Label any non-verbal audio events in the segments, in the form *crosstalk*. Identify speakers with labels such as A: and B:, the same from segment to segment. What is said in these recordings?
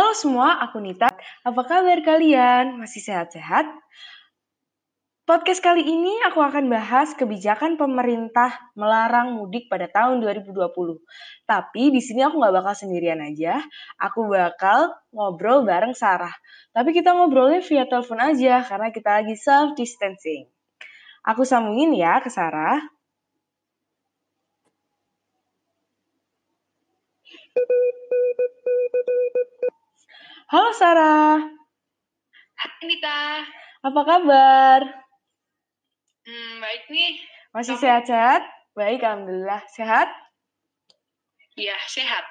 A: Halo semua, aku Nita. Apa kabar kalian? Masih sehat-sehat? Podcast kali ini aku akan bahas kebijakan pemerintah melarang mudik pada tahun 2020. Tapi di sini aku nggak bakal sendirian aja. Aku bakal ngobrol bareng Sarah. Tapi kita ngobrolnya via telepon aja karena kita lagi self distancing. Aku sambungin ya ke Sarah. Halo Sarah.
B: Hai Nita.
A: Apa kabar?
B: Hmm, baik nih.
A: Masih sehat-sehat? Baik, Alhamdulillah. Sehat?
B: Iya, sehat.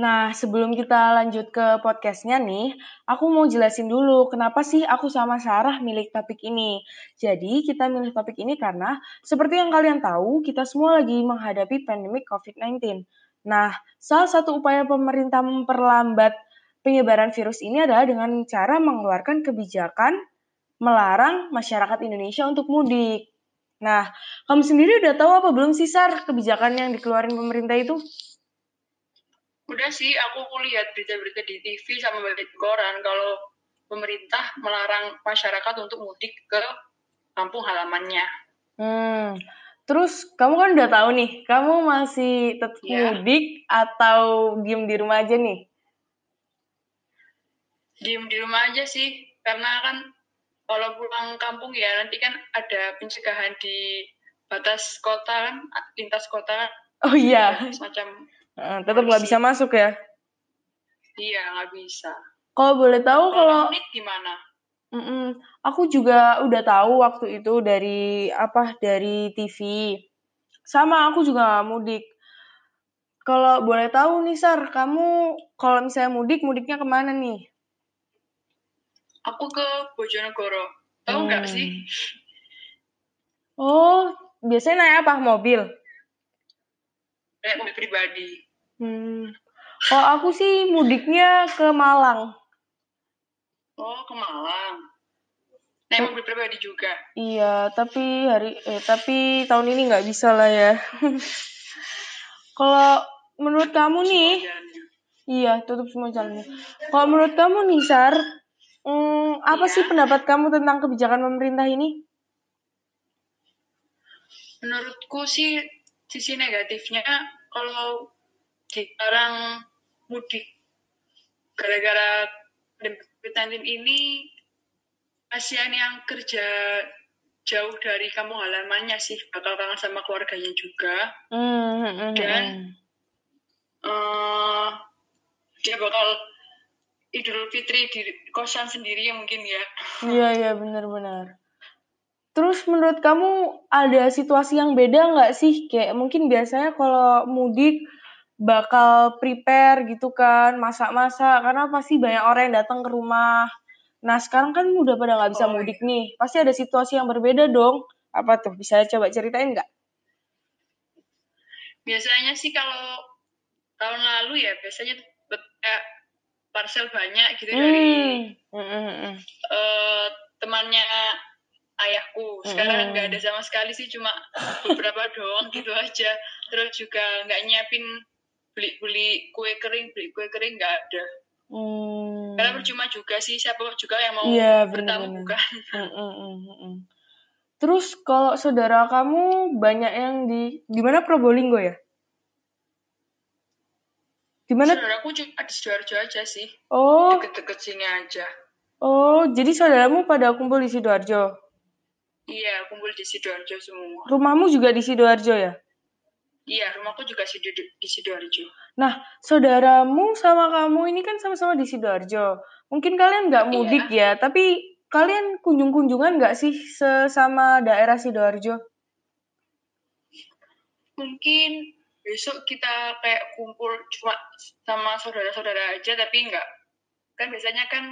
A: Nah, sebelum kita lanjut ke podcastnya nih, aku mau jelasin dulu kenapa sih aku sama Sarah milik topik ini. Jadi, kita milih topik ini karena seperti yang kalian tahu, kita semua lagi menghadapi pandemi COVID-19. Nah, salah satu upaya pemerintah memperlambat penyebaran virus ini adalah dengan cara mengeluarkan kebijakan melarang masyarakat Indonesia untuk mudik. Nah, kamu sendiri udah tahu apa belum sih, Sar, kebijakan yang dikeluarin pemerintah itu?
B: Udah sih, aku lihat berita-berita di TV sama di koran kalau pemerintah melarang masyarakat untuk mudik ke kampung halamannya.
A: Hmm, terus kamu kan udah tahu nih, kamu masih tetap yeah. mudik atau diem di rumah aja nih?
B: Diem di rumah aja sih karena kan kalau pulang kampung ya nanti kan ada pencegahan di batas kota kan lintas kota kan.
A: Oh iya.
B: Semacam
A: uh, tetap nggak bisa masuk ya?
B: Iya nggak bisa.
A: Kalau boleh tahu kalau
B: gimana?
A: Mm -mm, aku juga udah tahu waktu itu dari apa dari TV sama aku juga mudik. Kalau boleh tahu nih Sar kamu kalau misalnya mudik mudiknya ke mana nih
B: Aku ke Bojonegoro. Tahu nggak hmm. sih?
A: Oh, biasanya naik apa? Mobil?
B: Naik mobil pribadi.
A: Hmm. Oh, aku sih mudiknya ke Malang.
B: Oh, ke Malang. Naik mobil pribadi juga.
A: Iya, tapi hari eh tapi tahun ini nggak bisa lah ya. *laughs* Kalau menurut kamu nih, iya tutup semua jalannya. Kalau menurut kamu nih Sar, Hmm, apa ya. sih pendapat kamu tentang kebijakan pemerintah ini?
B: Menurutku sih sisi negatifnya kalau dilarang mudik gara-gara COVID-19 ini kasihan yang kerja jauh dari kampung halamannya sih bakal kangen sama keluarganya juga
A: mm,
B: dan uh, dia bakal Idul Fitri di kosan sendiri ya mungkin ya.
A: Iya iya benar-benar. Terus menurut kamu ada situasi yang beda nggak sih? Kayak mungkin biasanya kalau mudik bakal prepare gitu kan, masak-masak karena pasti banyak orang yang datang ke rumah. Nah sekarang kan udah pada nggak bisa oh, mudik iya. nih, pasti ada situasi yang berbeda dong. Apa tuh? Bisa coba ceritain nggak?
B: Biasanya sih kalau tahun lalu ya biasanya parcel banyak gitu hmm. dari
A: mm.
B: uh, temannya ayahku. Sekarang nggak ada sama sekali sih, cuma beberapa *laughs* doang gitu aja. Terus juga nggak nyiapin beli-beli kue kering, beli kue kering nggak ada.
A: Hmm.
B: Karena percuma juga sih, siapa juga yang mau
A: yeah,
B: bertamu bukan.
A: Terus kalau saudara kamu banyak yang di di mana Probolinggo ya?
B: Di mana? Saudaraku cuma di Sidoarjo aja sih.
A: Oh.
B: Deket-deket sini aja.
A: Oh, jadi saudaramu pada kumpul di Sidoarjo?
B: Iya, kumpul di Sidoarjo semua.
A: Rumahmu juga di Sidoarjo ya?
B: Iya, rumahku juga di Sidoarjo.
A: Nah, saudaramu sama kamu ini kan sama-sama di Sidoarjo. Mungkin kalian nggak iya. mudik iya. ya, tapi kalian kunjung-kunjungan nggak sih sesama daerah Sidoarjo?
B: Mungkin besok kita kayak kumpul cuma sama saudara-saudara aja tapi enggak kan biasanya kan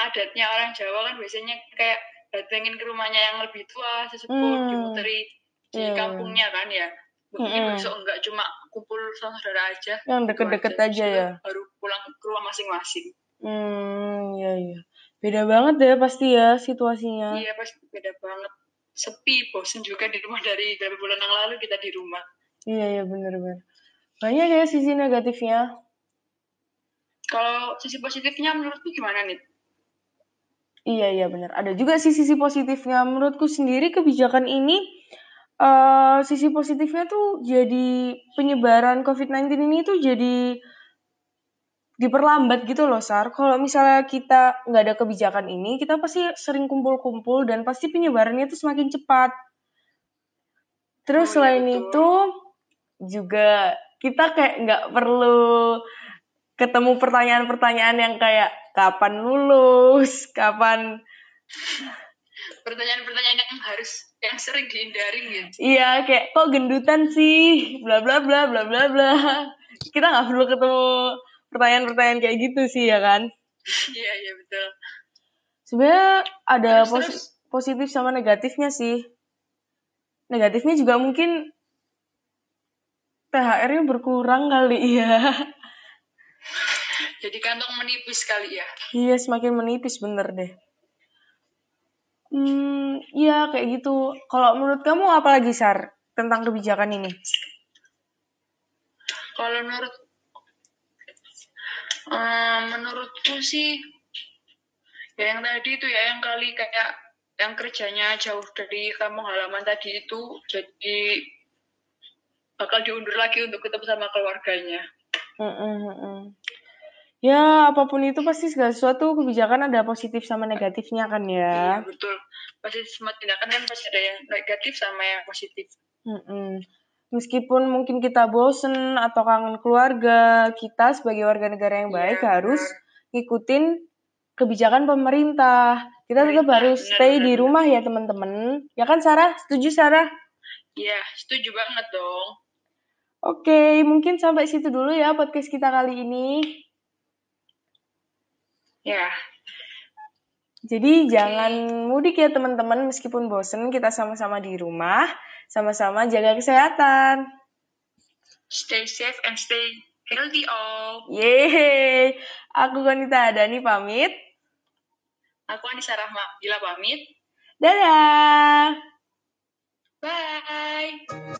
B: adatnya orang Jawa kan biasanya kayak datengin ke rumahnya yang lebih tua sesepuh hmm. dimuteri di yeah. kampungnya kan ya. Mungkin hmm. besok enggak cuma kumpul sama saudara aja.
A: Yang deket-deket aja, aja ya.
B: baru pulang ke rumah masing-masing.
A: Hmm iya iya. Beda banget deh pasti ya situasinya.
B: Iya pasti beda banget. Sepi bosen juga di rumah dari beberapa bulan yang lalu kita di rumah
A: Iya iya benar-benar. Banyak ya sisi negatifnya.
B: Kalau sisi positifnya menurutku gimana nih?
A: Iya iya benar. Ada juga sih sisi positifnya. Menurutku sendiri kebijakan ini uh, sisi positifnya tuh jadi penyebaran COVID-19 ini tuh jadi diperlambat gitu loh Sar. Kalau misalnya kita nggak ada kebijakan ini, kita pasti sering kumpul-kumpul dan pasti penyebarannya itu semakin cepat. Terus oh, iya, selain ya itu juga kita kayak nggak perlu ketemu pertanyaan-pertanyaan yang kayak kapan lulus, kapan
B: pertanyaan-pertanyaan yang harus yang sering dihindari gitu.
A: Iya, kayak kok gendutan sih, bla bla bla bla bla bla. Kita nggak perlu ketemu pertanyaan-pertanyaan kayak gitu sih ya kan?
B: Iya iya betul.
A: Sebenarnya ada terus, posi terus. positif sama negatifnya sih. Negatifnya juga mungkin THR-nya berkurang kali ya.
B: Jadi kantong menipis kali ya?
A: Iya, semakin menipis bener deh. Hmm, iya kayak gitu. Kalau menurut kamu apa lagi, Sar, tentang kebijakan ini?
B: Kalau menurut um, menurutku sih ya yang tadi itu ya yang kali kayak yang kerjanya jauh dari kampung halaman tadi itu jadi bakal diundur lagi untuk ketemu sama keluarganya.
A: Mm -mm. Ya, apa pun itu pasti segala sesuatu kebijakan ada positif sama negatifnya kan
B: ya. Iya, betul. Pasti semua tindakan kan pasti ada yang negatif sama yang positif.
A: Mm -mm. Meskipun mungkin kita bosen atau kangen keluarga, kita sebagai warga negara yang baik yeah, harus ngikutin kebijakan pemerintah. Kita tetap harus benar, stay benar, di rumah ya teman-teman. Ya kan Sarah? Setuju Sarah?
B: Iya, setuju banget dong.
A: Oke, mungkin sampai situ dulu ya podcast kita kali ini.
B: Ya.
A: Jadi okay. jangan mudik ya teman-teman meskipun bosen kita sama-sama di rumah, sama-sama jaga kesehatan.
B: Stay safe and stay healthy all.
A: Yeay. Aku Konita Dani pamit.
B: Aku Anissa Rahma Gila pamit.
A: Dadah.
B: Bye.